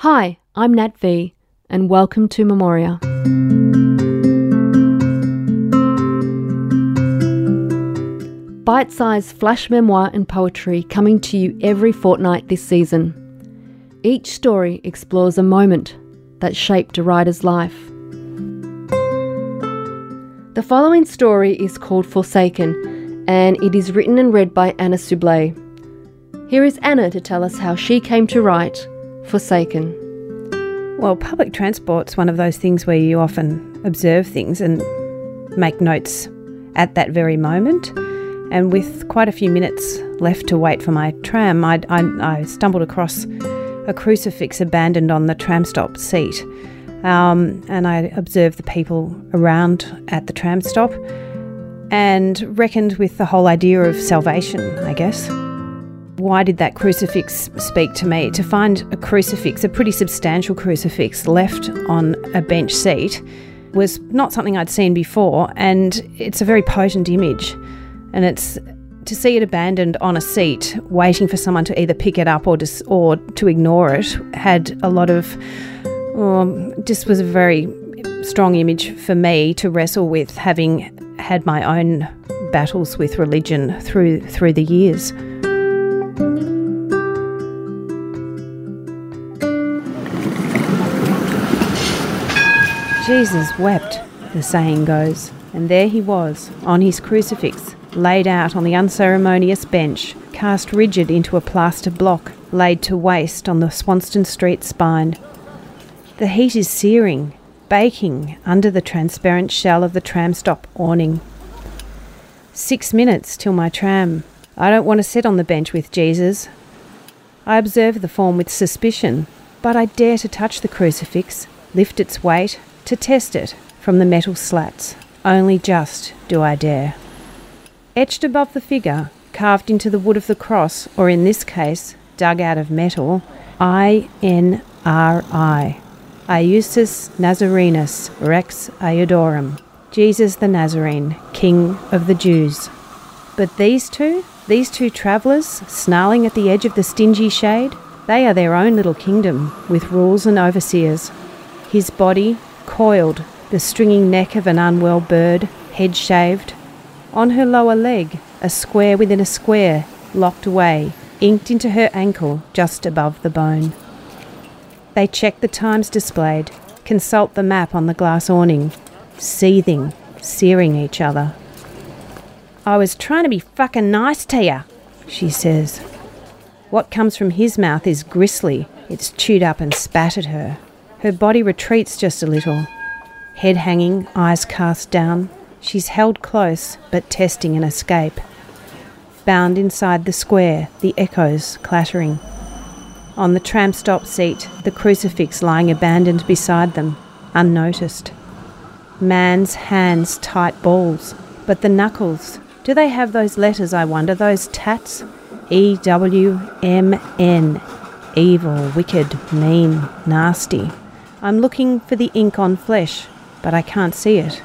Hi, I'm Nat V, and welcome to Memoria. Bite sized flash memoir and poetry coming to you every fortnight this season. Each story explores a moment that shaped a writer's life. The following story is called Forsaken, and it is written and read by Anna Sublet. Here is Anna to tell us how she came to write Forsaken. Well, public transport's one of those things where you often observe things and make notes at that very moment. And with quite a few minutes left to wait for my tram, I, I, I stumbled across a crucifix abandoned on the tram stop seat. Um, and I observed the people around at the tram stop and reckoned with the whole idea of salvation, I guess. Why did that crucifix speak to me? To find a crucifix, a pretty substantial crucifix, left on a bench seat was not something I'd seen before, and it's a very potent image and it's to see it abandoned on a seat, waiting for someone to either pick it up or just or to ignore it, had a lot of. Um, just was a very strong image for me to wrestle with, having had my own battles with religion through through the years. Jesus wept, the saying goes, and there he was, on his crucifix, laid out on the unceremonious bench, cast rigid into a plaster block, laid to waste on the Swanston Street spine. The heat is searing, baking under the transparent shell of the tram stop awning. Six minutes till my tram. I don't want to sit on the bench with Jesus. I observe the form with suspicion, but I dare to touch the crucifix, lift its weight, to test it from the metal slats. Only just do I dare. Etched above the figure, carved into the wood of the cross, or in this case, dug out of metal, I N R I. Iesus Nazarenus Rex Iudaeorum. Jesus the Nazarene, King of the Jews. But these two, these two travellers, snarling at the edge of the stingy shade, they are their own little kingdom, with rules and overseers. His body, coiled, the stringing neck of an unwell bird, head shaved, on her lower leg, a square within a square, locked away, inked into her ankle just above the bone. They check the times displayed, consult the map on the glass awning, seething, searing each other. I was trying to be fucking nice to you, she says. What comes from his mouth is gristly. It's chewed up and spat at her. Her body retreats just a little, head hanging, eyes cast down, She's held close, but testing an escape. Bound inside the square, the echoes clattering. On the tram stop seat, the crucifix lying abandoned beside them, unnoticed. Man's hands tight balls, but the knuckles, do they have those letters, I wonder, those tats? E W M N. Evil, wicked, mean, nasty. I'm looking for the ink on flesh, but I can't see it.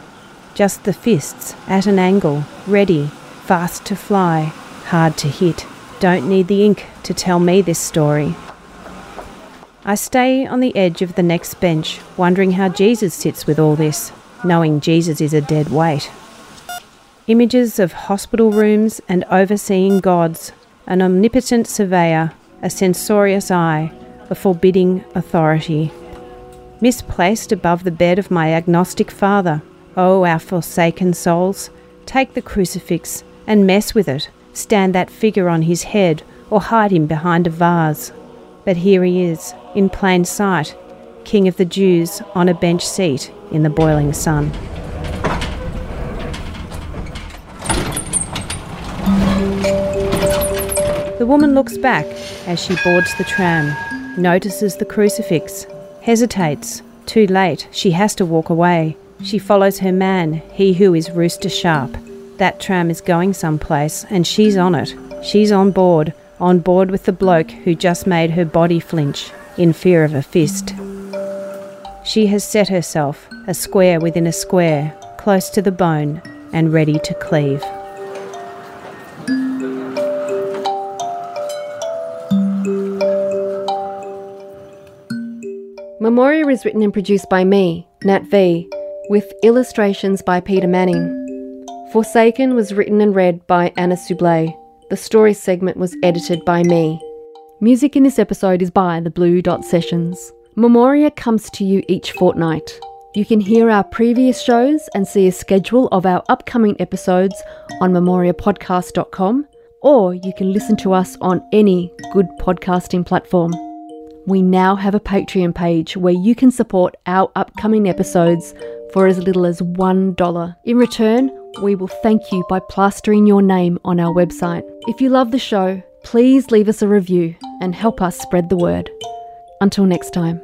Just the fists, at an angle, ready, fast to fly, hard to hit. Don't need the ink to tell me this story. I stay on the edge of the next bench, wondering how Jesus sits with all this, knowing Jesus is a dead weight. Images of hospital rooms and overseeing gods, an omnipotent surveyor, a censorious eye, a forbidding authority. Misplaced above the bed of my agnostic father, O oh, our forsaken souls, take the crucifix and mess with it, stand that figure on his head, or hide him behind a vase. But here he is, in plain sight, King of the Jews, on a bench seat in the boiling sun. Woman looks back as she boards the tram, notices the crucifix, hesitates. Too late, she has to walk away. She follows her man, he who is rooster sharp. That tram is going someplace, and she's on it. She's on board, on board with the bloke who just made her body flinch, in fear of a fist. She has set herself, a square within a square, close to the bone, and ready to cleave. Memoria is written and produced by me, Nat V, with illustrations by Peter Manning. Forsaken was written and read by Anna Sublé. The story segment was edited by me. Music in this episode is by the Blue Dot Sessions. Memoria comes to you each fortnight. You can hear our previous shows and see a schedule of our upcoming episodes on memoriapodcast.com, or you can listen to us on any good podcasting platform. We now have a Patreon page where you can support our upcoming episodes for as little as $1. In return, we will thank you by plastering your name on our website. If you love the show, please leave us a review and help us spread the word. Until next time.